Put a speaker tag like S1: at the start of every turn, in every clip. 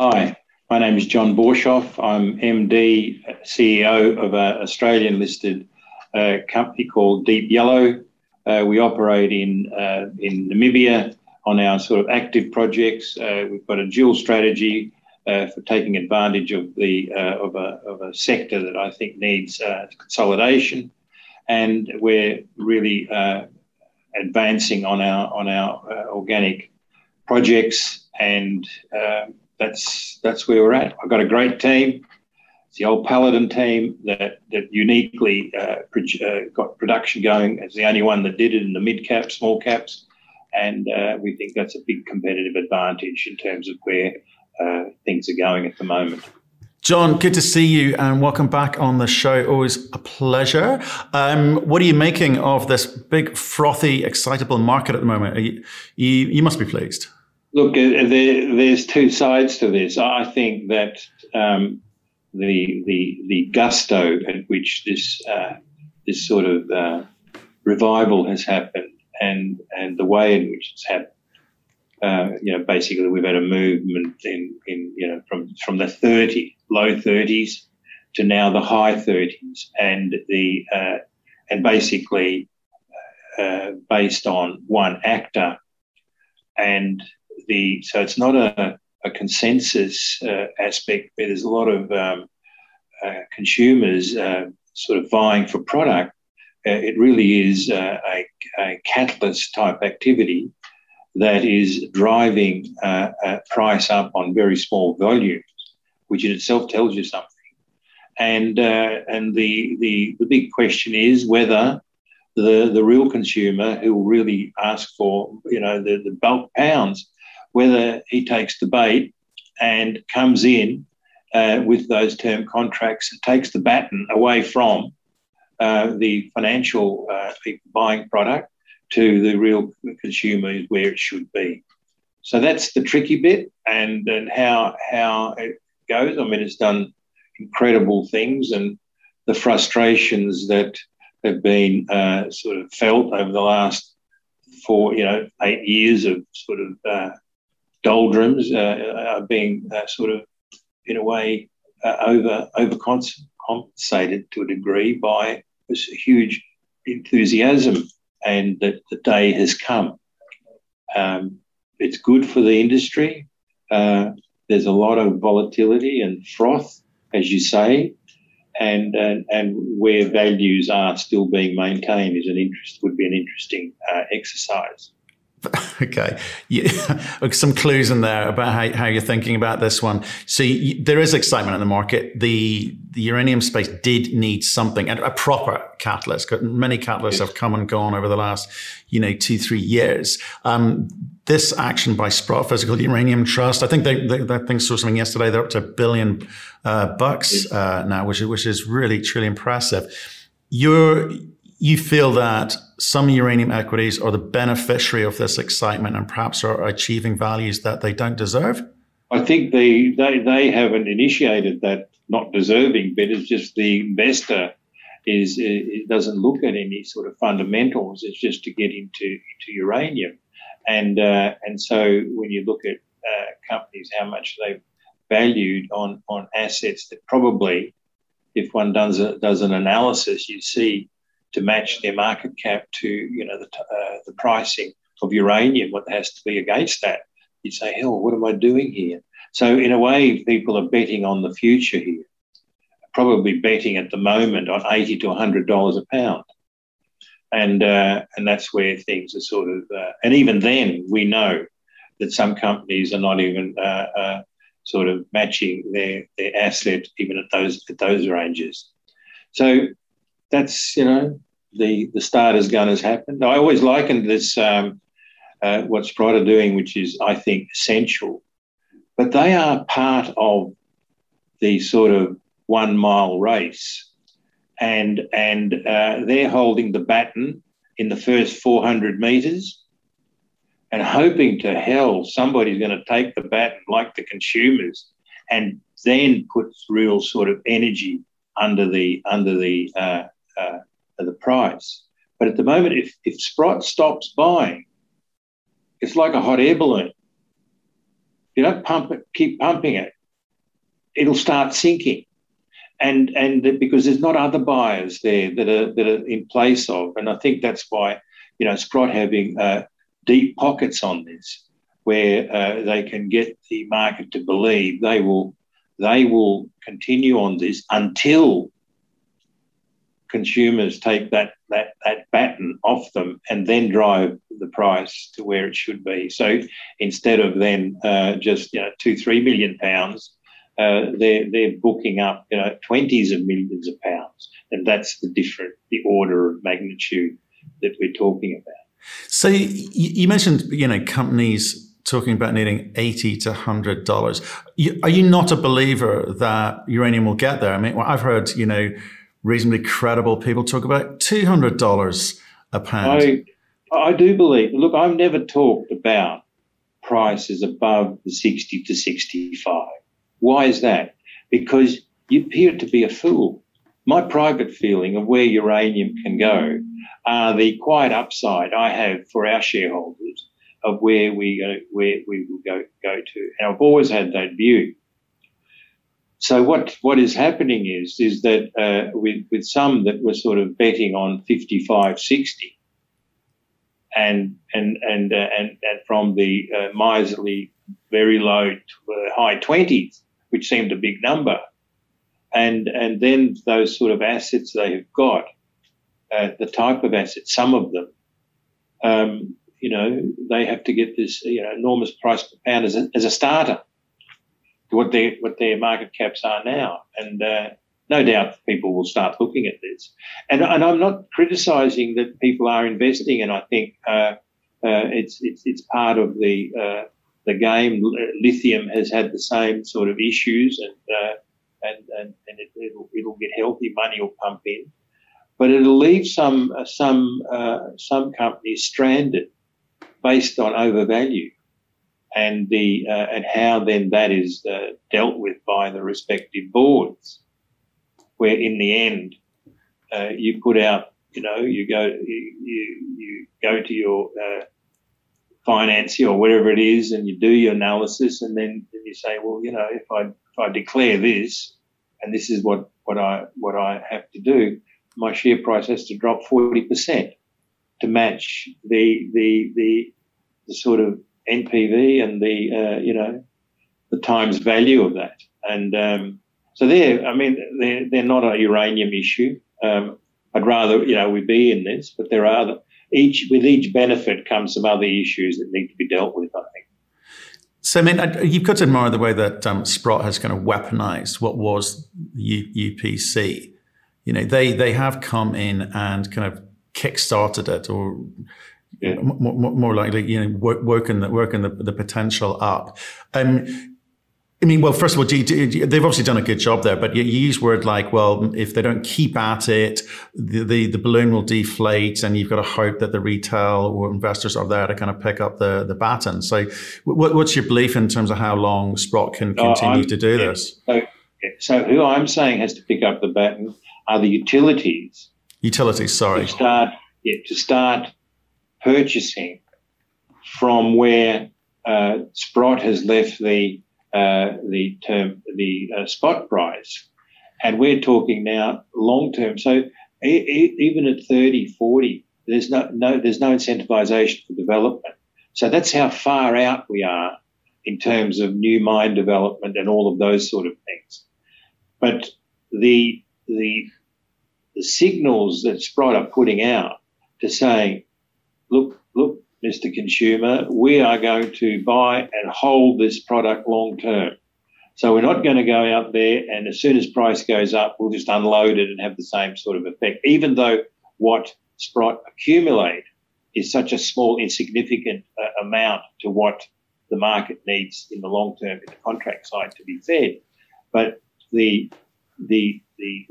S1: Hi, my name is John Borshoff. I'm MD, CEO of an Australian listed uh, company called Deep Yellow. Uh, we operate in, uh, in Namibia on our sort of active projects. Uh, we've got a dual strategy uh, for taking advantage of, the, uh, of, a, of a sector that I think needs consolidation. And we're really advancing on our, on our organic projects and that's that's where we're at. I've got a great team. It's the old Paladin team that that uniquely uh, uh, got production going. It's the only one that did it in the mid cap, small caps, and uh, we think that's a big competitive advantage in terms of where uh, things are going at the moment.
S2: John, good to see you and welcome back on the show. Always a pleasure. Um, what are you making of this big, frothy, excitable market at the moment? You, you, you must be pleased.
S1: Look, uh, there, there's two sides to this. I think that um, the the the gusto at which this uh, this sort of uh, revival has happened, and and the way in which it's happened. Uh, you know, basically, we've had a movement in, in you know from from the 30 low 30s to now the high 30s, and the uh, and basically uh, based on one actor and the so it's not a, a consensus uh, aspect where there's a lot of um, uh, consumers uh, sort of vying for product. Uh, it really is uh, a, a, catalyst type activity that is driving price up on very small volumes, which in itself tells you something. And and the, the the big question is whether the, the real consumer who will really ask for you know the, the bulk pounds whether he takes the bait and comes in uh, with those term contracts takes the baton away from uh, the financial uh, buying product to the real consumer where it should be. So that's the tricky bit, and, and how how it goes. I mean, it's done incredible things, and the frustrations that have been uh, sort of felt over the last four, you know, eight years of sort of uh, doldrums uh, are being uh, sort of, in a way, uh, over overcompensated to a degree by this huge enthusiasm, and that the day has come. Um, it's good for the industry. Uh, there's a lot of volatility and froth, as you say, and and, and where values are still being maintained is an interest would be an interesting uh, exercise.
S2: Okay, yeah. some clues in there about how, how you're thinking about this one. So you, there is excitement in the market. The the uranium space did need something and a proper catalyst. Many catalysts have come and gone over the last, you know, two three years. Um, this action by Sprott Physical Uranium Trust, I think they, they, that thing saw something yesterday. They're up to a billion uh, bucks uh, now, which which is really truly impressive. You're you feel that some uranium equities are the beneficiary of this excitement and perhaps are achieving values that they don't deserve?
S1: I think they, they, they haven't initiated that not deserving bit. It's just the investor is it doesn't look at any sort of fundamentals. It's just to get into into uranium, and uh, and so when you look at uh, companies, how much they've valued on on assets that probably, if one does a, does an analysis, you see to match their market cap to you know the, uh, the pricing of uranium, what has to be against that. You'd say, hell, what am I doing here? So in a way, people are betting on the future here, probably betting at the moment on eighty to hundred dollars a pound, and uh, and that's where things are sort of. Uh, and even then, we know that some companies are not even uh, uh, sort of matching their their asset even at those at those ranges. So that's you know the the starter's gun has happened. I always likened this um, uh, what Sprott are doing, which is I think essential, but they are part of the sort of one mile race, and and uh, they're holding the baton in the first 400 meters. And hoping to hell somebody's going to take the baton like the consumers and then put real sort of energy under the under the uh, uh, the price. But at the moment, if, if Sprott stops buying, it's like a hot air balloon you don't pump it, keep pumping it, it'll start sinking. And, and because there's not other buyers there that are, that are in place of. And I think that's why, you know, Sprott having uh, deep pockets on this, where uh, they can get the market to believe they will, they will continue on this until consumers take that, that, that baton off them and then drive the price to where it should be. So instead of then uh, just you know, two, three million pounds, uh, they're, they're booking up you know, 20s of millions of pounds. And that's the different, the order of magnitude that we're talking about.
S2: So you, mentioned, you know, companies talking about needing 80 to 100 dollars. Are you not a believer that uranium will get there? I mean, I've heard, you know, reasonably credible people talk about $200 a pound.
S1: I, I do believe, look, I've never talked about prices above the 60 to 65. Why is that? Because you appear to be a fool. My private feeling of where uranium can go are the quiet upside I have for our shareholders of where we where we will go go to. And I've always had that view. So what what is happening is is that uh, with with some that were sort of betting on 55, 60, and and and uh, and, and from the uh, miserly very low to high twenties, which seemed a big number, and and then those sort of assets they have got, uh, the type of assets, some of them, um, you know, they have to get this you know enormous price per pound as a, as a starter what their what their market caps are now, and uh, no doubt people will start looking at this. And, and I'm not criticising that people are investing, and I think uh, uh, it's it's it's part of the uh, the game. Lithium has had the same sort of issues, and uh, and and, and it, will it'll get healthy. Money will pump in, but it'll leave some uh, some some companies stranded based on overvalue and the uh, and how then that is uh, dealt with by the respective boards, where in the end uh, you put out, you know, you go you you, you go to your uh, financier or whatever it is, and you do your analysis, and then, then you say, well, you know, if I if I declare this, and this is what what I what I have to do, my share price has to drop forty percent to match the the the the sort of NPV and the uh, you know the times value of that. And um, so they're I mean they're they're not a uranium issue. Um, I'd rather you know we be in this, but there are other, each with each benefit comes some other issues that need to be dealt with. I think.
S2: So, I mean, you've got to admire the way that um, Sprott has kind of weaponized what was U- UPC. You know, they they have come in and kind of kick-started it or yeah. more, more, likely, you know, work, working the working the, the potential up. Um, I mean, well, first of all, do you, do you, they've obviously done a good job there, but you, you use word like, well, if they don't keep at it, the, the, the, balloon will deflate and you've got to hope that the retail or investors are there to kind of pick up the, the baton. So what, what's your belief in terms of how long Sprott can continue to do
S1: yeah.
S2: this?
S1: So, so who I'm saying has to pick up the baton are the utilities.
S2: Utilities, sorry.
S1: To start, yeah, to start purchasing from where uh, Sprott has left the uh, the term the uh, spot price, and we're talking now long term. So e- e- even at 30, 40, there's no, no there's no incentivization for development. So that's how far out we are in terms of new mine development and all of those sort of things. But the the the signals that Sprott are putting out to saying look, look, Mr. Consumer, we are going to buy and hold this product long term. So we're not going to go out there and as soon as price goes up, we'll just unload it and have the same sort of effect, even though what Sprott accumulate is such a small, insignificant uh, amount to what the market needs in the long term in the contract side to be fed. But the the the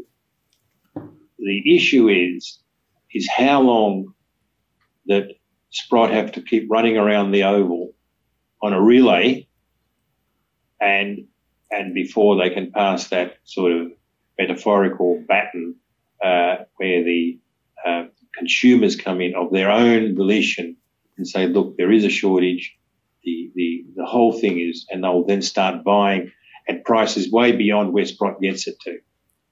S1: the issue is is how long that Sprott have to keep running around the oval on a relay and and before they can pass that sort of metaphorical baton uh, where the uh, consumers come in of their own volition and say, look, there is a shortage. the, the, the whole thing is, and they'll then start buying at prices way beyond where Sprott gets it to.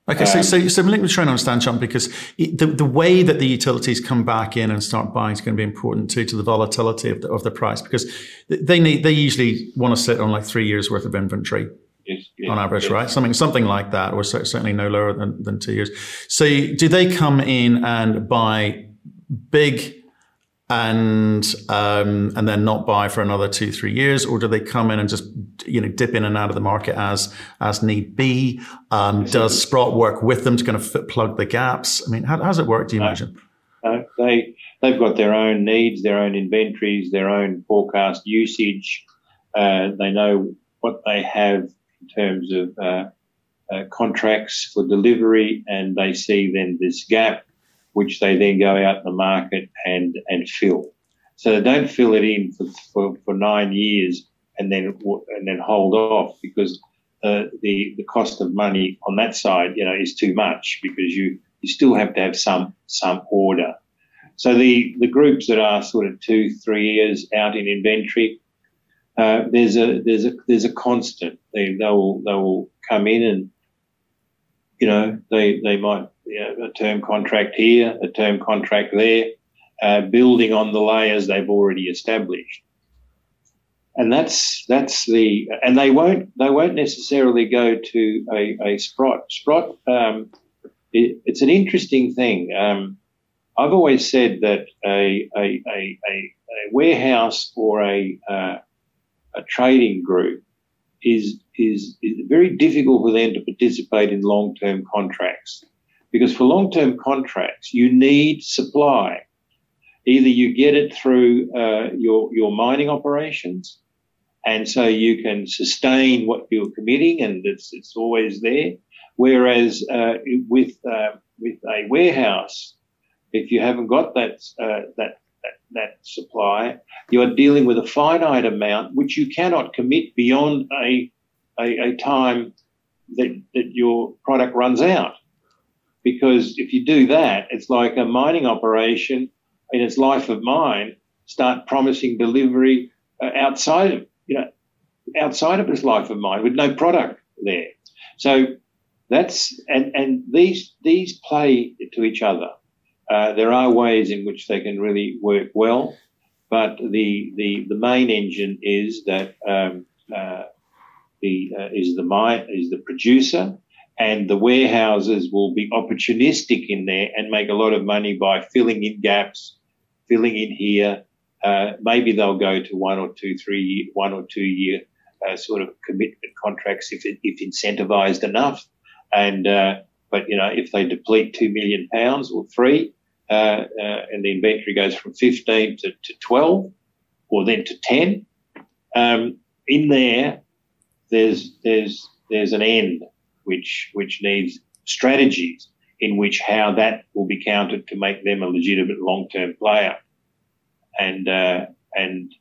S2: Okay, so, um, so, so I'm trying to understand, John, because the, the way that the utilities come back in and start buying is going to be important too to the volatility of the, of the price because they need they usually want to sit on like three years worth of inventory yes, yes, on average, yes. right? Something something like that, or certainly no lower than, than two years. So do they come in and buy big and um, and then not buy for another two three years, or do they come in and just you know dip in and out of the market as as need be? Um, does Sprott work with them to kind of fit, plug the gaps? I mean, how, how does it work? Do you no, imagine?
S1: No, they they've got their own needs, their own inventories, their own forecast usage. Uh, they know what they have in terms of uh, uh, contracts for delivery, and they see then this gap which they then go out in the market and, and fill. So they don't fill it in for, for, for nine years and then and then hold off because uh, the the cost of money on that side, you know, is too much because you you still have to have some some order. So the the groups that are sort of two three years out in inventory, uh, there's a there's a there's a constant. They they will they will come in and you know they they might you know, a term contract here, a term contract there, uh, building on the layers they've already established. And that's that's the and they won't they won't necessarily go to a, a Sprott. Sprott um, it, it's an interesting thing. Um, I've always said that a, a, a, a warehouse or a, uh, a trading group is, is, is very difficult for them to participate in long term contracts. Because for long term contracts, you need supply. Either you get it through uh, your, your mining operations, and so you can sustain what you're committing, and it's, it's always there. Whereas uh, with, uh, with a warehouse, if you haven't got that, uh, that, that, supply, you are dealing with a finite amount which you cannot commit beyond a, a, a time that, that your product runs out because if you do that, it's like a mining operation in its life of mine start promising delivery uh, outside of you know outside of its life of mine with no product there. So that's and and these these play to each other. Uh, there are ways in which they can really work well, but the the the main engine is that um, uh, the uh, is the mine is the producer and the warehouses will be opportunistic in there and make a lot of money by filling in gaps, filling in here. Uh, maybe they'll go to one or two, three, one or two year uh, sort of commitment contracts if if incentivized enough. And uh, but you know if they deplete two million pounds or three, uh, uh, and the inventory goes from 15 to, to 12, or then to 10, um, in there, there's there's there's an end which which needs strategies in which how that will be counted to make them a legitimate long-term player, and uh, and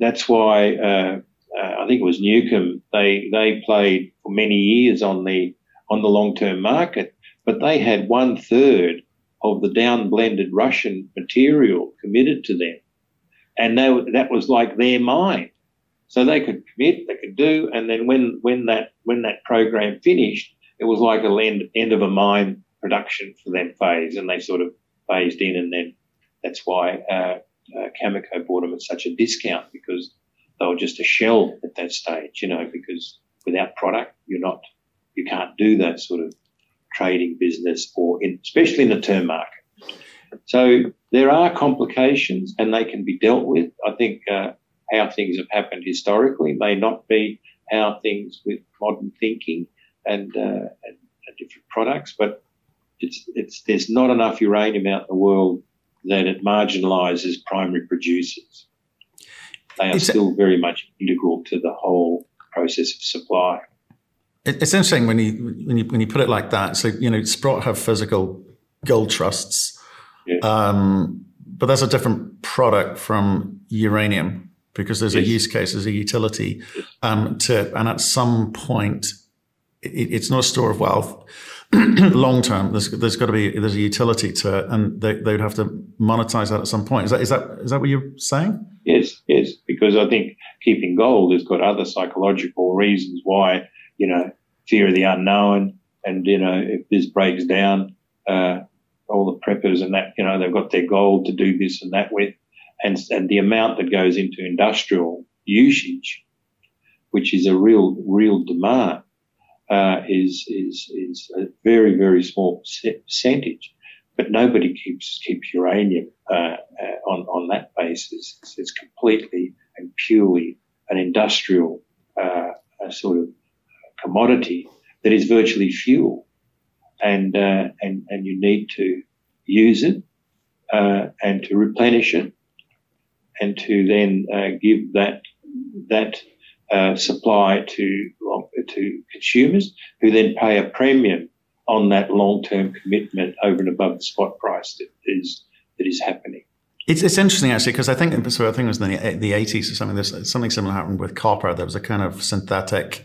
S1: that's why uh, uh, I think it was Nukem. They they played for many years on the on the long-term market, but they had one third of the down blended Russian material committed to them, and they, that was like their mine. So they could commit, they could do, and then when when that when that program finished, it was like a end, end of a mine production for them phase, and they sort of phased in, and then that's why uh, uh, Cameco bought them at such a discount because they were just a shell at that stage, you know, because without product, you're not, you can't do that sort of trading business or in, especially in the term market. So there are complications and they can be dealt with. I think uh, how things have happened historically may not be how things with modern thinking and, uh, and, and different products, but it's, it's, there's not enough uranium out in the world that it marginalises primary producers. They are it's still very much integral to the whole process of supply.
S2: It's interesting when you when you when you put it like that. So you know, Sprott have physical gold trusts, yeah. um, but that's a different product from uranium because there's yes. a use case, there's a utility um, to, and at some point, it, it's not a store of wealth. long term, there's, there's got to be there's a utility to it, and they, they would have to monetize that at some point. Is that is that is that what you're saying?
S1: Yes, yes. Because I think keeping gold has got other psychological reasons why you know fear of the unknown, and you know if this breaks down, uh, all the preppers and that you know they've got their gold to do this and that with, and and the amount that goes into industrial usage, which is a real real demand uh, is is is a very very small percentage, but nobody keeps keeps uranium uh, uh, on on that basis. It's, it's, completely and purely an industrial uh, sort of commodity that is virtually fuel, and uh, and and you need to use it uh, and to replenish it, and to then give that that uh, supply to to consumers, who then pay a premium on that long-term commitment over and above the spot price that is that is happening.
S2: It's, it's interesting actually because I think so I think it was in the, the 80s or something. There's something similar happened with copper. There was a kind of synthetic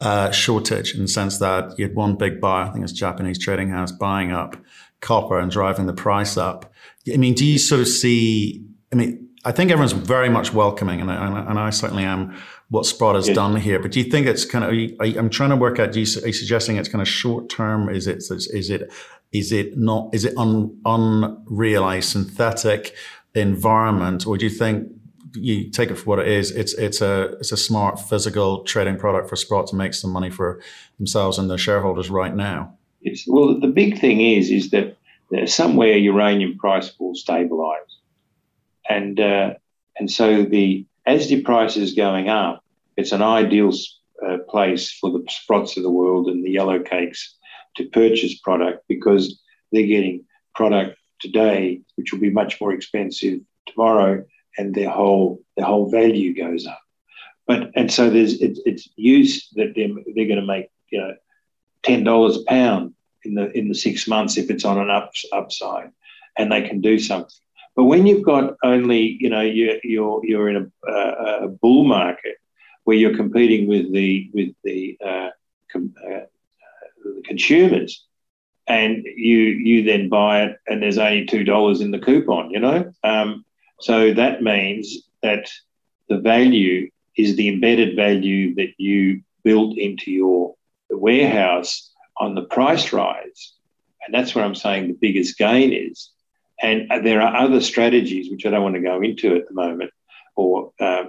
S2: uh, shortage in the sense that you had one big buyer, I think it's Japanese trading house, buying up copper and driving the price up. I mean, do you sort of see? I mean, I think everyone's very much welcoming, and I, and I certainly am what Sprott has yes. done here. But do you think it's kind of? You, I'm trying to work out. You, are you suggesting it's kind of short term? Is it? Is it? Is it not? Is it un, unrealized synthetic environment, or do you think you take it for what it is? It's it's a it's a smart physical trading product for Sprott to make some money for themselves and their shareholders right now.
S1: Yes. Well, the big thing is is that somewhere uranium price will stabilize and uh, and so the as the price is going up, it's an ideal uh, place for the Sprotts of the world and the yellow cakes to purchase product because they're getting product today, which will be much more expensive tomorrow, and their whole their whole value goes up. But and so there's it, it's use that they're, they're going to make you know ten dollars a pound in the in the six months if it's on an up, upside, and they can do something. But when you've got only, you know, you're you're, you're in a, a bull market where you're competing with the with the, uh, com, uh, the consumers, and you you then buy it, and there's only two dollars in the coupon, you know. Um, so that means that the value is the embedded value that you built into your warehouse on the price rise, and that's where I'm saying the biggest gain is. And there are other strategies which I don't want to go into at the moment, or uh,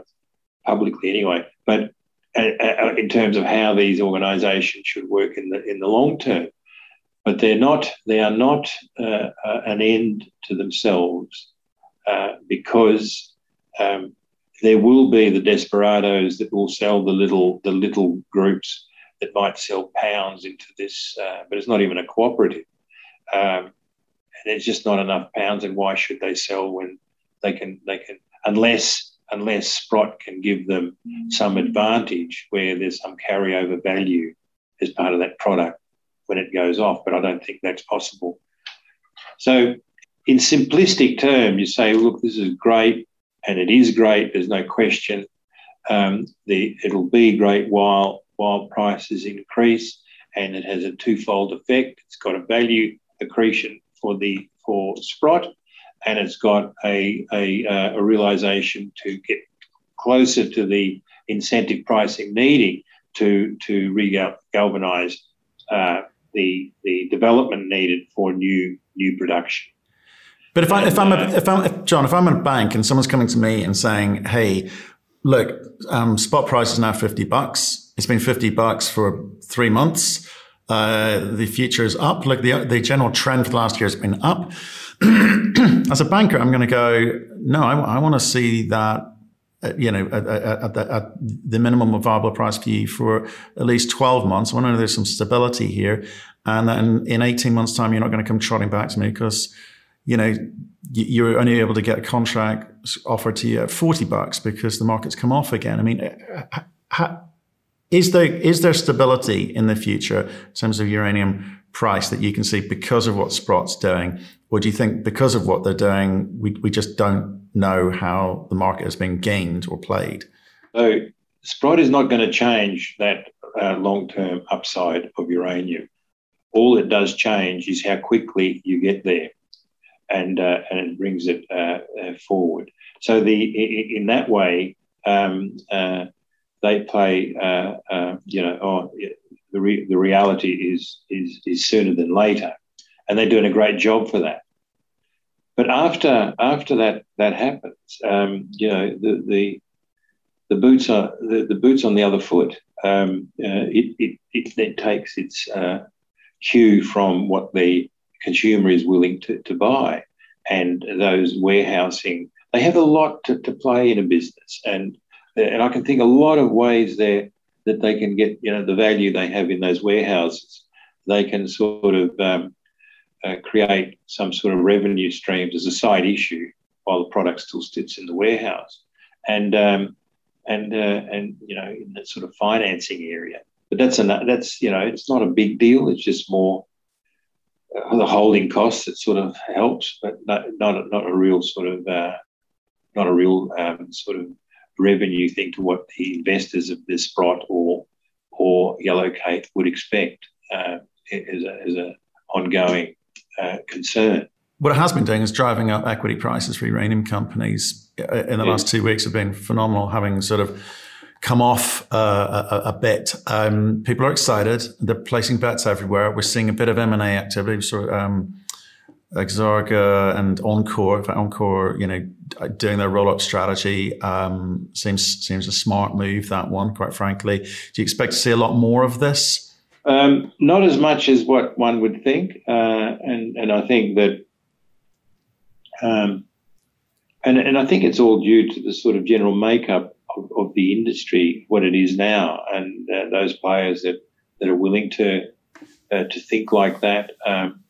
S1: publicly anyway. But uh, uh, in terms of how these organisations should work in the in the long term, but they're not they are not uh, uh an end to themselves uh, because um, there will be the desperados that will sell the little the little groups that might sell pounds into this, but it's not even a cooperative. Um, there's just not enough pounds, and why should they sell when they can they can unless unless Sprott can give them some advantage where there's some carryover value as part of that product when it goes off, but I don't think that's possible. So, in simplistic terms, you say, look, this is great, and it is great. There's no question. Um, the it'll be great while while prices increase, and it has a twofold effect. It's got a value accretion for the for Sprott, and it's got a, a, uh, a realization to get closer to the incentive pricing needed to to regalvanize uh, the the development needed for new new production.
S2: But if I if I'm a, if I'm if, John, if I'm in a bank and someone's coming to me and saying, "Hey, look, um, spot price is now fifty bucks. It's been fifty bucks for three months." Uh, the future is up. Look, the the general trend for the last year has been up. As a banker, I'm going to go. No, I, I want to see that. Uh, you know, at, at, at, at, the minimum of viable price for you for at least 12 months. I want to know there's some stability here. And then in 18 months' time, you're not going to come trotting back to me because, you know, you're only able to get a contract offered to you at 40 bucks because the market's come off again. I mean, how, is there is there stability in the future in terms of uranium price that you can see because of what Sprott's doing, or do you think because of what they're doing, we we just don't know how the market has been gained or played?
S1: So Sprott is not going to change that uh, long-term upside of uranium. All it does change is how quickly you get there, and uh, and it brings it uh, uh, forward. So the in that way, um, uh, they play. you know, oh, the re- the reality is is is sooner than later, and they're doing a great job for that. But after after that that happens, um, you know, the the the boots are the, the boots on the other foot. Um, uh, it, it, it, it, takes its uh, cue from what the consumer is willing to, to buy. And those warehousing, they have a lot to, to play in a business. And, and I can think a lot of ways there that they can get, you know, the value they have in those warehouses. They can sort of um, uh, create some sort of revenue streams as a side issue while the product still sits in the warehouse. And, um, and, uh, and, you know, in that sort of financing area. But that's a, that's you know it's not a big deal. It's just more uh, the holding costs that sort of helps, but not not a, not a real sort of uh, not a real um, sort of revenue thing to what the investors of this Sprott or or Yellowcake would expect uh, as a, as a ongoing uh, concern.
S2: What it has been doing is driving up equity prices for uranium companies. Uh, in the last two weeks, have been phenomenal, having sort of come off uh, a, a, bit. Um, people are excited. They're placing bets everywhere. We're seeing a bit of M and A activity. We saw um, Azarga and enCore. Fact, enCore, you know, doing their roll up strategy um, seems seems a smart move. That one, quite frankly. Do you expect to see a lot more of this?
S1: Um, not as much as what one would think, uh, and and I think that. Um, and, and I think it's all due to the sort of general makeup of, of the industry, what it is now, and uh, those players that, that are willing to uh, to think like that, um,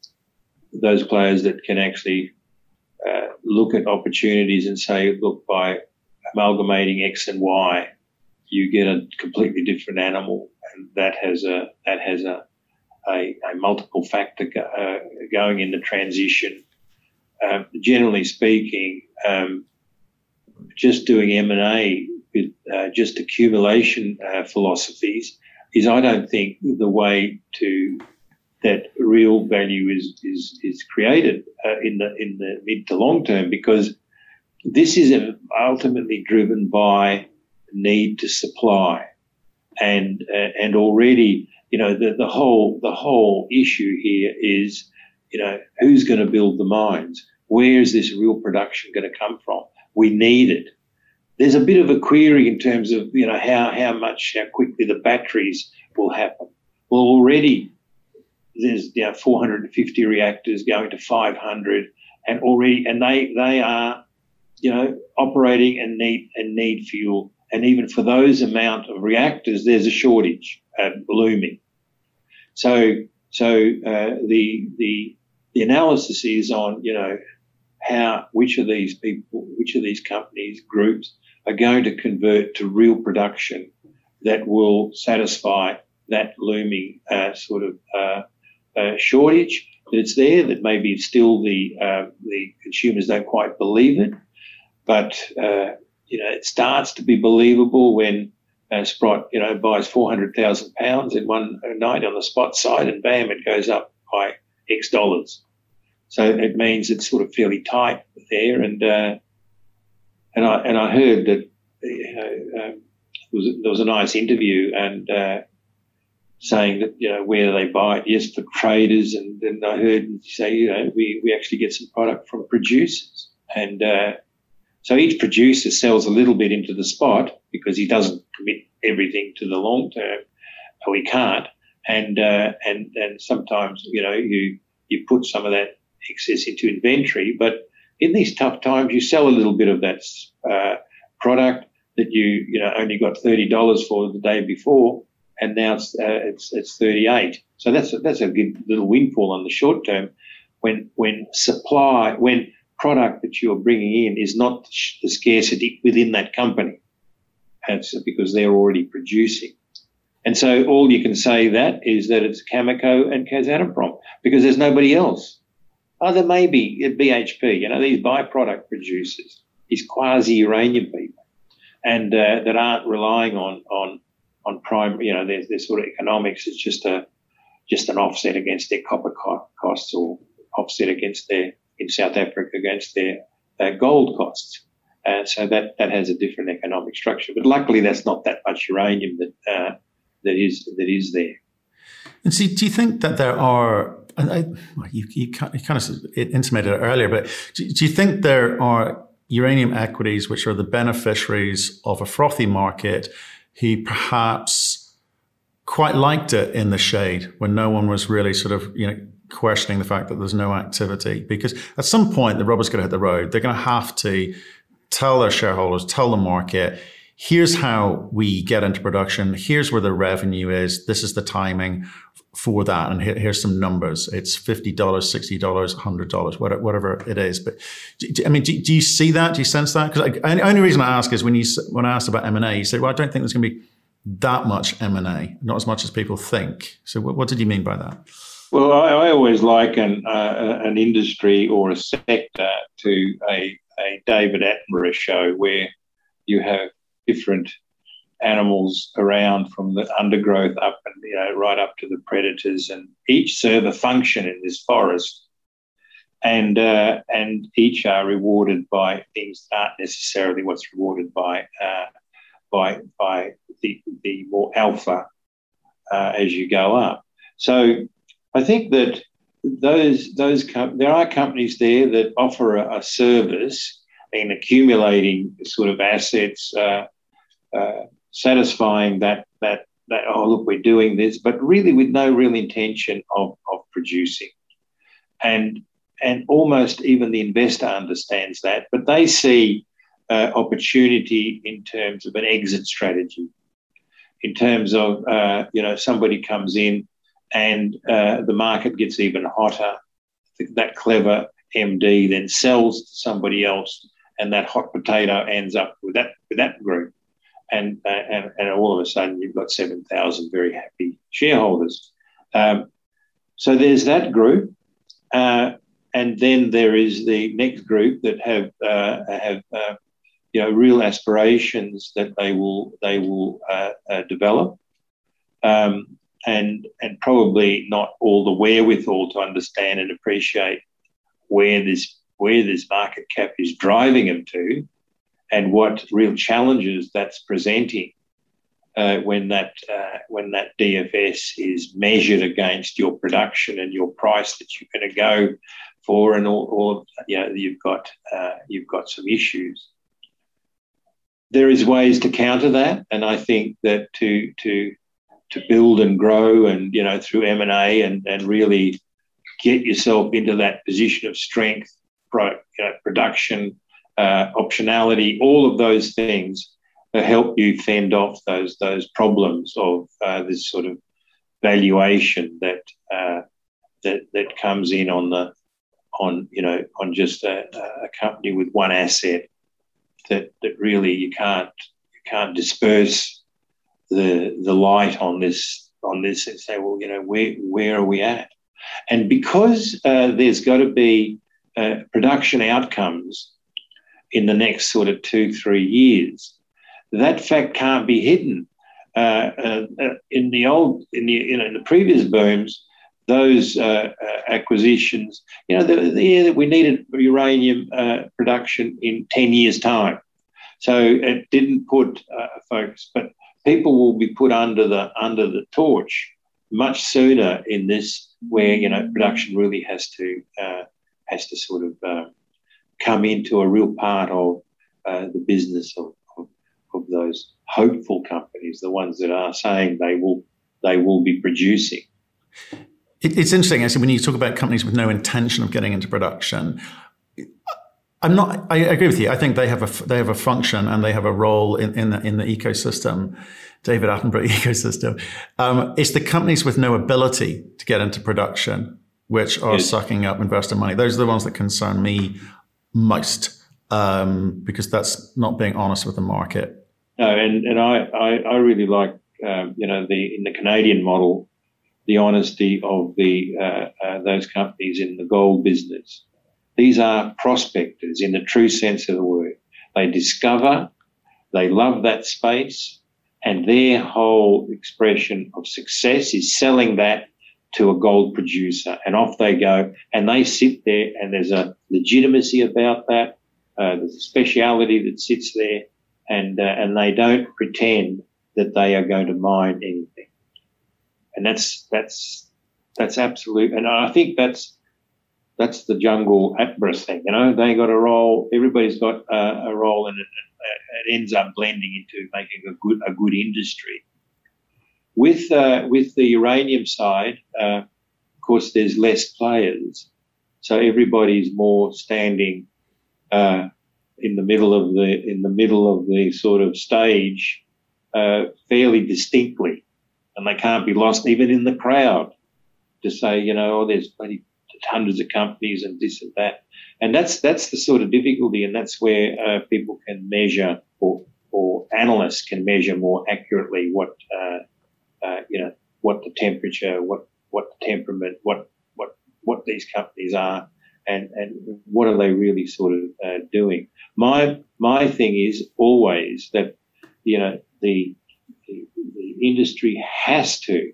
S1: those players that can actually uh, look at opportunities and say, look, by amalgamating X and Y, you get a completely different animal, and that has a that has a a, a multiple factor go, uh, going in the transition. Um, generally speaking, um, just doing M and A with uh, just accumulation uh, philosophies is, I don't think, the way to that real value is is is created uh, in the in the mid to long term because this is ultimately driven by need to supply. And uh, and already you know the, the whole the whole issue here is you know who's going to build the mines? Where is this real production going to come from? We need it. There's a bit of a query in terms of you know how how much how quickly the batteries will happen. Well, already there's you know 450 reactors going to 500, and already and they they are you know operating and need and need fuel. And even for those amount of reactors, there's a shortage uh, looming. So so uh, the the the analysis is on you know how which of these people, which of these companies, groups are going to convert to real production that will satisfy that looming uh, sort of uh, uh, shortage that it's there. That maybe still the uh, the consumers don't quite believe it, but uh, you know it starts to be believable when uh, Sprott you know buys four hundred thousand pounds in one night on the spot side, and bam, it goes up by X dollars. So it means it's sort of fairly tight there, and and I and I heard that you know, um, was, there was a nice interview and uh, saying that you know where they buy it, yes, for traders, and then I heard you say you know we we actually get some product from producers, and uh, so each producer sells a little bit into the spot because he doesn't commit everything to the long term, or he can't, and uh, and and sometimes you know you you put some of that excess into inventory, but in these tough times, you sell a little bit of that uh, product that you you know only got thirty dollars for the day before, and now it's uh, it's, it's thirty eight. So that's a, that's a good little windfall on the short term. When when supply when product that you're bringing in is not the scarcity within that company, it's because they're already producing. And so all you can say that is that it's Cameco and Kazatomprom because there's nobody else. Oh, there may be BHP, you know, these byproduct producers, these quasi uranium people, and uh, that aren't relying on on on prime. You know, their, their sort of economics is just a just an offset against their copper costs or offset against their in South Africa against their uh, gold costs. And so that, that has a different economic structure. But luckily, that's not that much uranium that uh, that is that is there.
S2: And see, do you think that there are? I, you, you, kind of intimated it earlier, but do, do you think there are uranium equities which are the beneficiaries of a frothy market who perhaps quite liked it in the shade when no one was really sort of you know questioning the fact that there's no activity. Because at some point the rubber's going to hit the road. They're going to have to tell their shareholders tell the market here's how we get into production. Here's where the revenue is. This is the timing for that. And here, here's some numbers. It's $50, $60, $100, whatever, whatever it is. But do, I mean, do, do, you see that? Do you sense that? Because the only reason I ask is when you, when I asked about M&A, you said, well, I don't think there's going to be that much M&A, not as much as people think. So what, what did you mean by that?
S1: Well, I, I always liken uh, an industry or a sector to a, a David Attenborough show where you have different animals around from the undergrowth up and you know right up to the predators, and each serve a function in this forest, and uh, and each are rewarded by things that aren't necessarily what's rewarded by uh, by by the the more alpha uh, as you go up. So I think that those those com- there are companies there that offer a, a service in accumulating sort of assets. Uh, uh, satisfying that that that oh look we're doing this, but really with no real intention of of producing, and and almost even the investor understands that, but they see uh, opportunity in terms of an exit strategy, in terms of uh, you know somebody comes in and uh, the market gets even hotter. That clever MD then sells to somebody else, and that hot potato ends up with that with that group and, and, and all of a sudden you've got 7,000 very happy shareholders. Um, so there's that group. Uh, and then there is the next group that have uh, have uh, you know real aspirations that they will they will uh, uh, develop, um, and and probably not all the wherewithal to understand and appreciate where this where this market cap is driving them to, and what real challenges that's presenting uh, when that uh, when that DFS is measured against your production and your price that you're going to go for, and or, or you know you've got uh, you've got some issues. There is ways to counter that, and I think that to to to build and grow, and you know through M and A, and and really get yourself into that position of strength, pro, you know, production, uh, optionality, all of those things that help you fend off those those problems of uh, this sort of valuation that uh, that that comes in on the on you know on just a, a, company with one asset that that really you can't you can't disperse the the light on this on this and say well you know where where are we at? And because uh, there's got to be uh, production outcomes in the next sort of two, three years. That fact can't be hidden. Uh, uh, uh in the old, in the you know, in the previous booms, those uh, uh acquisitions, you know, the, the year that we needed uranium uh, production in ten years' time, so it didn't put focus. But people will be put under the under the torch much sooner in this, where you know production really has to has to sort of come into a real part of uh, the business of, of, of, those hopeful companies, the ones that are saying they will they will be producing.
S2: It, it's interesting, actually, when you talk about companies with no intention of getting into production. I'm not. I agree with you. I think they have a they have a function and they have a role in in the, in the ecosystem, David Attenborough ecosystem. Um, it's the companies with no ability to get into production which are yes. sucking up investor money. Those are the ones that concern me most um, because that's not being honest with the market.
S1: No, and, and I, I, I really like, um, you know, the in the Canadian model, the honesty of the uh, uh, those companies in the gold business. These are prospectors in the true sense of the word. They discover, they love that space, And their whole expression of success is selling that to a gold producer, and off they go. And they sit there, and there's a legitimacy about that. Uh, there's a speciality that sits there, and uh, and they don't pretend that they are going to mine anything. And that's that's that's absolute. And I think that's that's the jungle Attenborough thing. You know, they got a role. Everybody's got a, a role, and it, it, ends up blending into making a good a good industry. With uh, with the uranium side, uh, of course, there's less players, so everybody's more standing uh, in the middle of the in the middle of the sort of stage, uh, fairly distinctly, and they can't be lost even in the crowd to say, you know, oh, there's plenty hundreds of companies and this and that. And that's that's the sort of difficulty, and that's where uh, people can measure or or analysts can measure more accurately what uh, uh, you know what the temperature, what what the temperament, what what what these companies are, and and what are they really sort of uh, doing. My my thing is always that you know the, the, the industry has to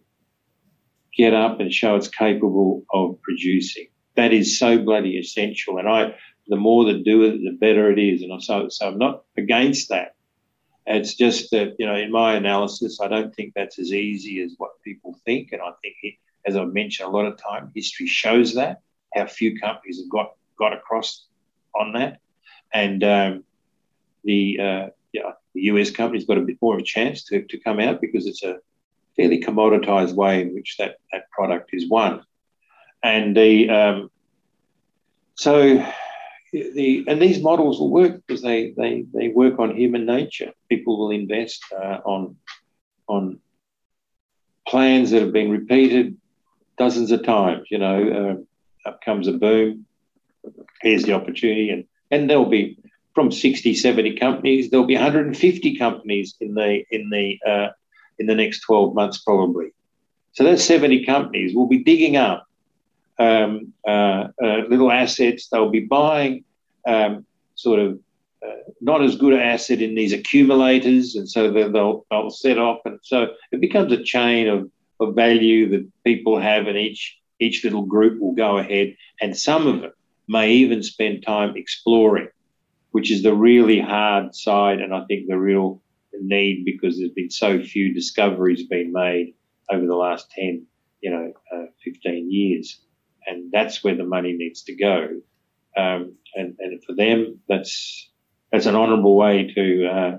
S1: get up and show it's capable of producing. That is so bloody essential. And I, the more that do it, the better it is. And so, so I'm not against that. It's just that, you know, in my analysis, I don't think that's as easy as what people think. And I think, it, as I've mentioned a lot of time, history shows that, how few companies have got, got across on that. And um, the, uh, yeah, the US company's got a bit more of a chance to, to come out because it's a fairly commoditized way in which that, that product is won. And the um, so the and these models will work because they, they, they work on human nature. People will invest uh, on on plans that have been repeated dozens of times. You know, uh, up comes a boom. Here's the opportunity, and and there'll be from 60, 70 companies. There'll be 150 companies in the in the uh, in the next 12 months, probably. So those 70 companies will be digging up um, uh, uh, little assets. They'll be buying um, sort of uh, not as good an asset in these accumulators, and so they'll, they'll set off. And so it becomes a chain of, of value that people have, and each each little group will go ahead, and some of them may even spend time exploring, which is the really hard side, and I think the real need because there's been so few discoveries being made over the last 10, you know, uh, 15 years. And that's where the money needs to go. Um, and, and for them, that's, that's an honourable way to, uh,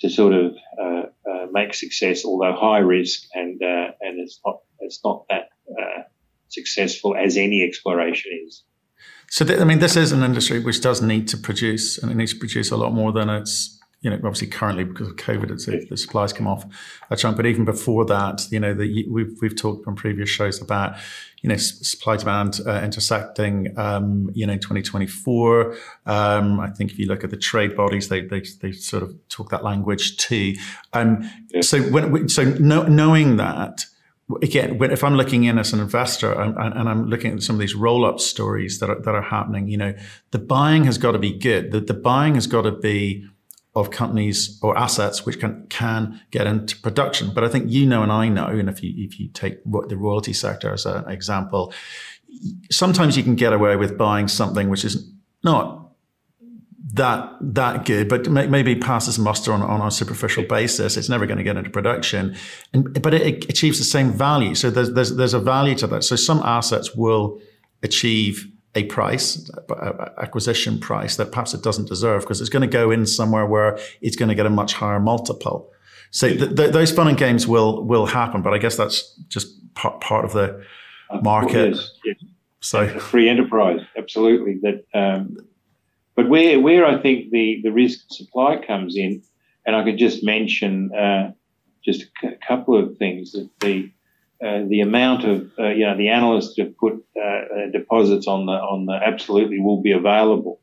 S1: to sort of uh, uh make success, although high risk, and uh, and it's not it's not that uh, successful as any exploration is.
S2: So, th- I mean, this is an industry which does need to produce, and it needs to produce a lot more than it's you know, obviously currently because of COVID, it's, the supplies come off a chunk. But even before that, you know, the, we've we've talked on previous shows about, you know, supply demand uh, intersecting, um, you know, in 2024. Um, I think if you look at the trade bodies, they they, they sort of talk that language too. Um, yeah. So when so no, knowing that. Again, if I'm looking in as an investor and, and I'm looking at some of these roll-up stories that are, that are happening, you know, the buying has got to be good. The, the buying has got to be of companies or assets which can can get into production. But I think you know and I know, and if you if you take the royalty sector as an example, sometimes you can get away with buying something which is not that that good, but maybe passes muster on, on a superficial basis. It's never going to get into production, and but it, it achieves the same value. So there's there's there's a value to that. So some assets will achieve a price, acquisition price that perhaps it doesn't deserve because it's going to go in somewhere where it's going to get a much higher multiple. So th- th- those fun and games will will happen, but I guess that's just part, part of the market. Yes,
S1: yes. So a free enterprise, absolutely. That, um, but where where I think the the risk supply comes in, and I could just mention uh, just a c- couple of things that the uh, the amount of uh, you know the analysts have put uh, uh, deposits on the on the absolutely will be available,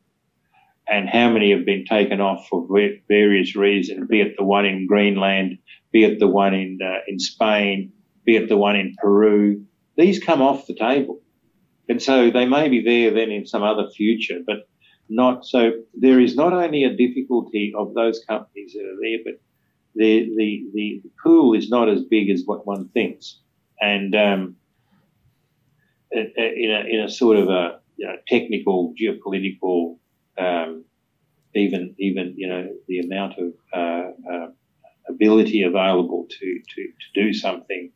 S1: and how many have been taken off for various reasons, be it the one in Greenland, be it the one in in Spain, be it the one in Peru. These come off the table, and so they may be there then in some other future, but not so. There is not only a difficulty of those companies that are there, but the, the, the pool is not as big as what one thinks. And um, in, a, in a sort of a you know, technical, geopolitical, um, even, even, you know, the amount of uh, uh, ability available to, to, to do something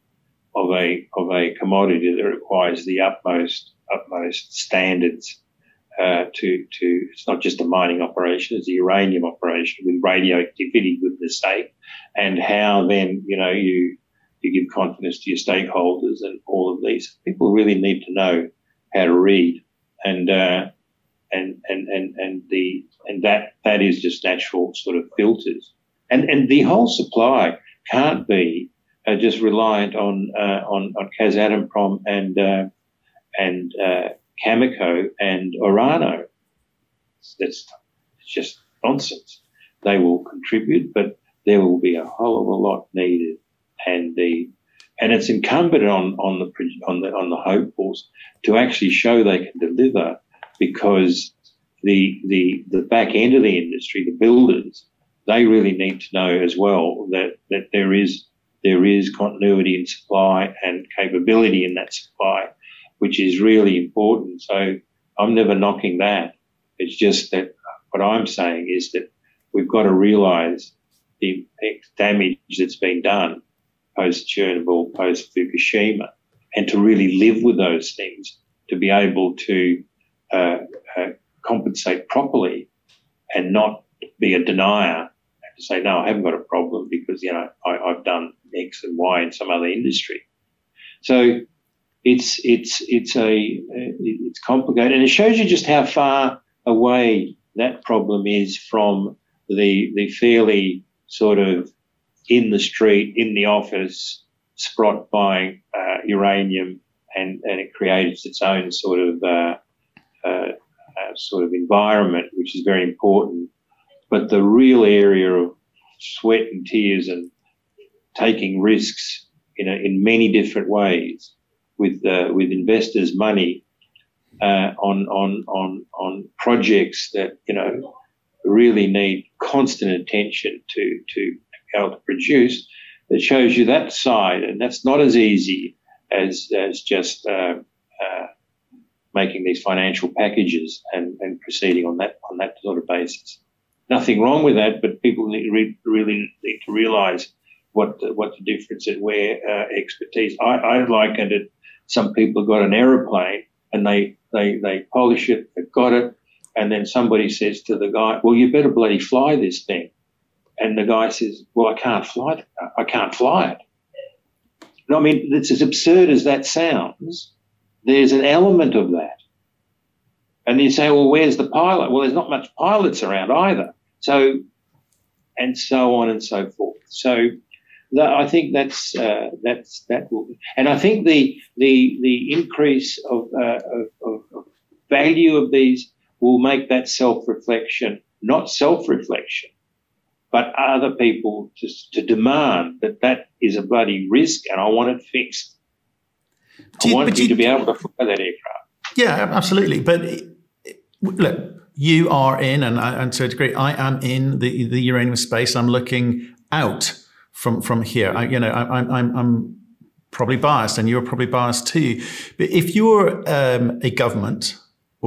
S1: of a, of a commodity that requires the utmost, utmost standards uh, to to it's not just a mining operation; it's a uranium operation with radioactivity, goodness sake, and how then you know you you give confidence to your stakeholders and all of these people really need to know how to read and uh, and and and and the and that that is just natural sort of filters and and the whole supply can't be uh, just reliant on uh, on on Kazatomprom and uh, and uh, Cameco and Orano. That's just nonsense. They will contribute, but there will be a whole of a lot needed, and the and it's incumbent on on the on the on the hopefuls to actually show they can deliver, because the the the back end of the industry, the builders, they really need to know as well that that there is there is continuity in supply and capability in that supply which is really important. So I'm never knocking that. It's just that what I'm saying is that we've got to realize the damage that's been done post Chernobyl, post Fukushima, and to really live with those things, to be able to uh, uh, compensate properly and not be a denier and to say, no, I haven't got a problem because, you know, I, I've done X and Y in some other industry. So it's it's it's a it's complicated, and it shows you just how far away that problem is from the the fairly sort of in the street, in the office, Sprott buying uh, uranium, and and it creates its own sort of uh, uh, uh, sort of environment, which is very important. But the real area of sweat and tears and taking risks in a, in many different ways with uh, with investors' money uh, on on on on projects that you know really need constant attention to to able to produce. That shows you that side, and that's not as easy as as just uh, uh making these financial packages and, and proceeding on that on that sort of basis. Nothing wrong with that, but people need, really need to realise what the, what the difference and where uh, expertise. I, I liken it some people got an aeroplane and they, they, they polish it, they've got it, and then somebody says to the guy, well, you better bloody fly this thing. And the guy says, well, I can't fly it. I can't fly it. I mean, it's as absurd as that sounds. There's an element of that. And you say, well, where's the pilot? Well, there's not much pilots around either. So, and so on and so forth. So that, I think that's uh, that's that will, and I think the the the increase of, uh, of, of value of these will make that self reflection not self reflection, but other people to to demand that that is a bloody risk, and I want it fixed. I want you, you to be able to fly that aircraft.
S2: Yeah, absolutely. But look, you are in, and, and to a degree, I am in the the uranium space. I'm looking out from from here. I, you know, I, I'm I'm probably biased, and you're probably biased too. But if you're um, a government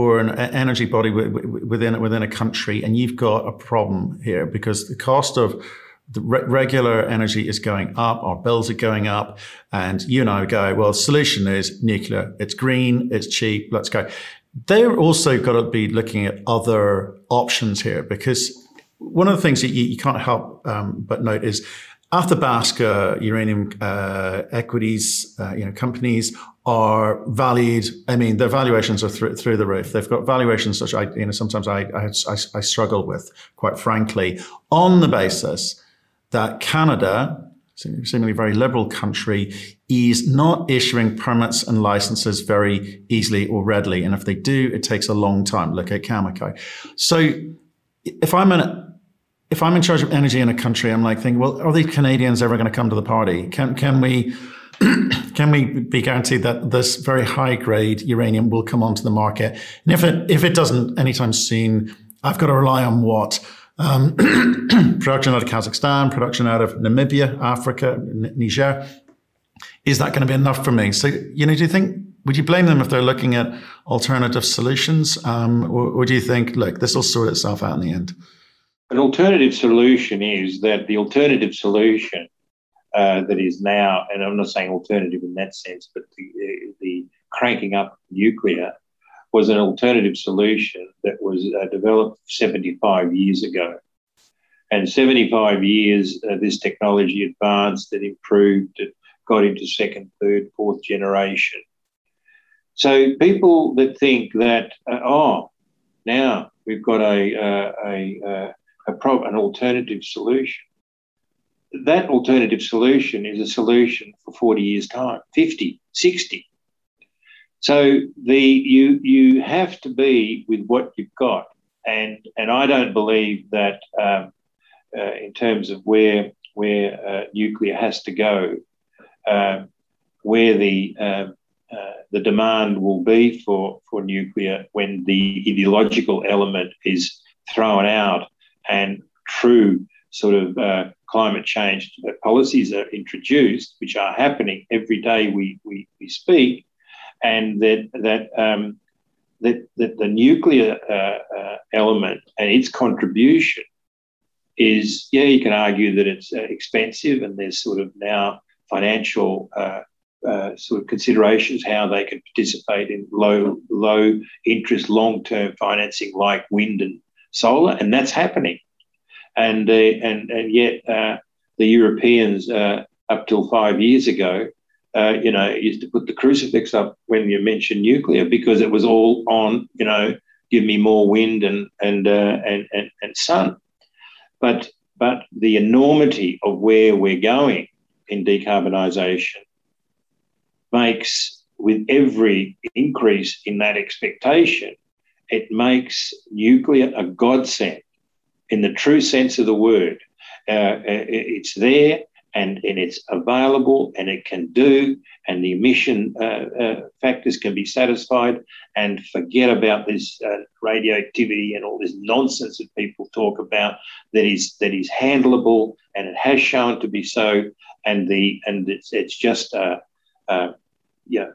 S2: or an energy body within within a country, and you've got a problem here because the cost of the re- regular energy is going up, our bills are going up, and you and I go, well, solution is nuclear. It's green, it's cheap, let's go. They're also got to be looking at other options here because one of the things that you, you can't help um, but note is Athabasca uranium uh, equities, uh, you know, companies are valued. I mean, their valuations are through, through the roof. They've got valuations such I, you know, sometimes I, I, I, struggle with, quite frankly, on the basis that Canada, seemingly very liberal country, is not issuing permits and licenses very easily or readily. And if they do, it takes a long time. Look at Cameco. So if I'm an if I'm in charge of energy in a country, I'm like thinking, well, are these Canadians ever going to come to the party? Can can we can we be guaranteed that this very high grade uranium will come onto the market? And if it if it doesn't anytime soon, I've got to rely on what um, production out of Kazakhstan, production out of Namibia, Africa, N- Niger. Is that going to be enough for me? So, you know, do you think, would you blame them if they're looking at alternative solutions? Um, or, or do you think, look, this will sort itself out in the end?
S1: An alternative solution is that the alternative solution uh, that is now, and I'm not saying alternative in that sense, but the, the cranking up nuclear was an alternative solution that was uh, developed 75 years ago. And 75 years, uh, this technology advanced, it improved, it got into second, third, fourth generation. So people that think that, uh, oh, now we've got a, uh, a, uh, a, a pro- an alternative solution. That alternative solution is a solution for 40 years' time, 50, 60. So the you you have to be with what you've got, and and I don't believe that um, uh, in terms of where where uh, nuclear has to go, uh, where the um, uh, the demand will be for for nuclear when the ideological element is thrown out and true sort of uh, climate change policies are introduced, which are happening every day we, we, we speak, and that that um, that, that the nuclear uh, uh, element and its contribution is yeah you can argue that it's uh, expensive and there's sort of now financial uh, uh, sort of considerations how they can participate in low low interest long term financing like wind and solar and that's happening and uh, and and yet the Europeans up till five years ago uh, you know, used to put the crucifix up when you mentioned nuclear because it was all on, you know, give me more wind and and uh, and, and and sun. But but the enormity of where we're going in decarbonisation makes, with every increase in that expectation, it makes nuclear a godsend in the true sense of the word. Uh, it's there and, and it's available and it can do, and the emission uh, uh, factors can be satisfied, and forget about this uh, radioactivity and all this nonsense that people talk about that is that is handleable, and it has shown to be so, and the and it's it's just a, a know,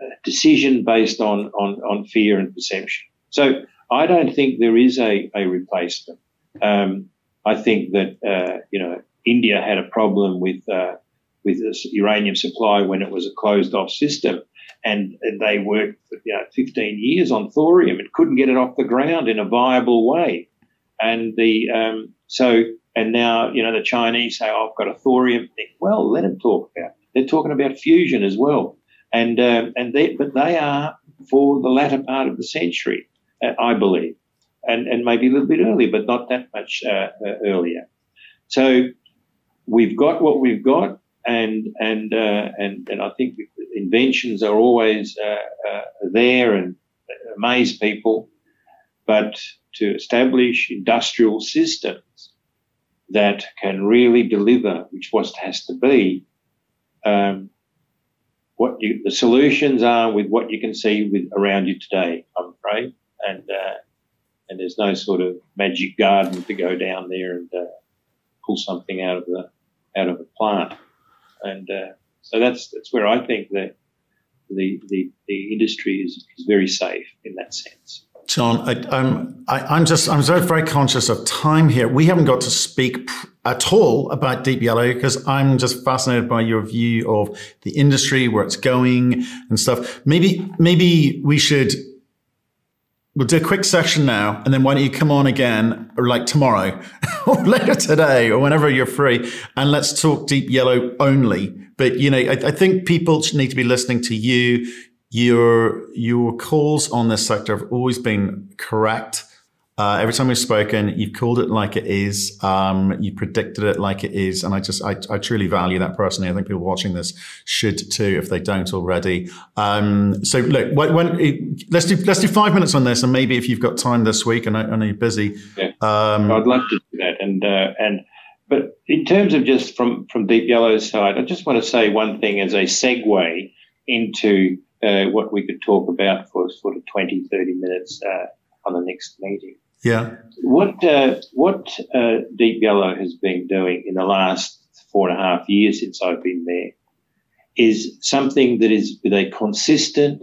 S1: a decision based on, on on fear and perception. So I don't think there is a a replacement. Um, I think that uh, you know India had a problem with uh, with uranium supply when it was a closed off system, and, they worked you know, 15 years on thorium and couldn't get it off the ground in a viable way. And the um, so and now you know the Chinese say, oh, "I've got a thorium thing." Well, let them talk about. It. They're talking about fusion as well, and um, and they but they are for the latter part of the century, uh, I believe, and and maybe a little bit earlier, but not that much uh, uh earlier. So we've got what we've got, and and uh, and and I think inventions are always uh, there and amaze people, but to establish industrial systems that can really deliver, which what has to be. Um, what you, the solutions are with what you can see with around you today, I'm afraid, and and there's no sort of magic garden to go down there and uh, pull something out of the out of a plant. And uh, so that's that's where I think that the the, the industry is, is very safe in that sense.
S2: John, I, I'm I, am just I'm very very conscious of time here. We haven't got to speak at all about Deep Yellow because I'm just fascinated by your view of the industry, where it's going, and stuff. Maybe maybe we should We'll do a quick session now, and then why don't you come on again, or like tomorrow, or later today, or whenever you're free, and let's talk deep yellow only. But you know, I, I think people need to be listening to you. Your your calls on this sector have always been correct. Uh, every time we've spoken, you've called it like it is. Um, you predicted it like it is, and I just I, I, truly value that personally. I think people watching this should too, if they don't already. Um, so look, when, when, let's do let's do five minutes on this, and maybe if you've got time this week, and I, I know you're busy.
S1: Yeah. Um, I'd love to do that, and uh, and but in terms of just from from Deep Yellow's side, I just want to say one thing as a segue into uh, what we could talk about for sort of 20, 30 minutes uh, on the next meeting
S2: Yeah.
S1: What uh, what uh, Deep Yellow has been doing in the last four and a half years since I've been there is something that is with a consistent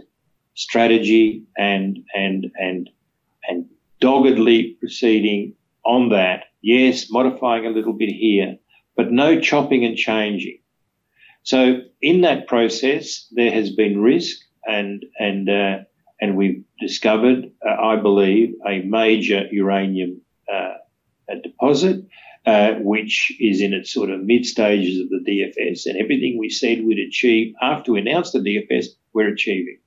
S1: strategy and and and and doggedly proceeding on that. Yes, modifying a little bit here, but no chopping and changing. So in that process, there has been risk, and and uh, and we've discovered, uh, I believe, a major uranium uh, deposit, uh, which is in its sort of mid stages of the DFS, and everything we said we'd achieve after we announced the DFS, we're achieving.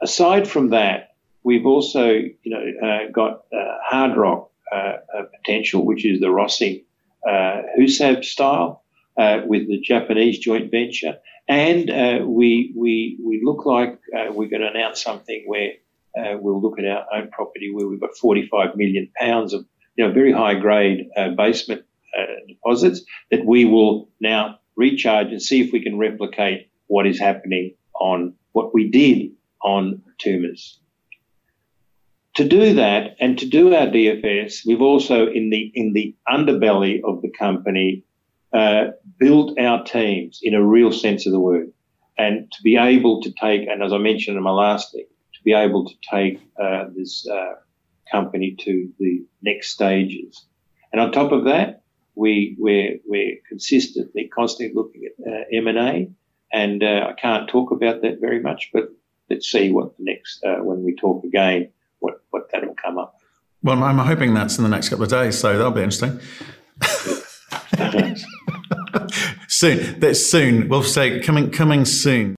S1: Aside from that, we've also, you know, uh, got uh, hard rock potential, which is the Rossing Husab style uh, with the Japanese joint venture, and uh, we we we look like uh, we're going to announce something where uh, we'll look at our own property where we've got 45 million pounds of you know very high grade uh, basement uh, deposits that we will now recharge and see if we can replicate what is happening on what we did on Tumas. To do that and to do our DFS, we've also in the in the underbelly of the company uh, build our teams in a real sense of the word, and to be able to take, and as I mentioned in my last thing, to be able to take uh, this uh, company to the next stages. And on top of that, we we're, we're consistently, constantly looking at uh, M and uh, I can't talk about that very much, but let's see what the next uh, when we talk again, what what that'll come up.
S2: Well, I'm hoping that's in the next couple of days, so that'll be interesting. soon. That's soon. We'll say coming coming soon.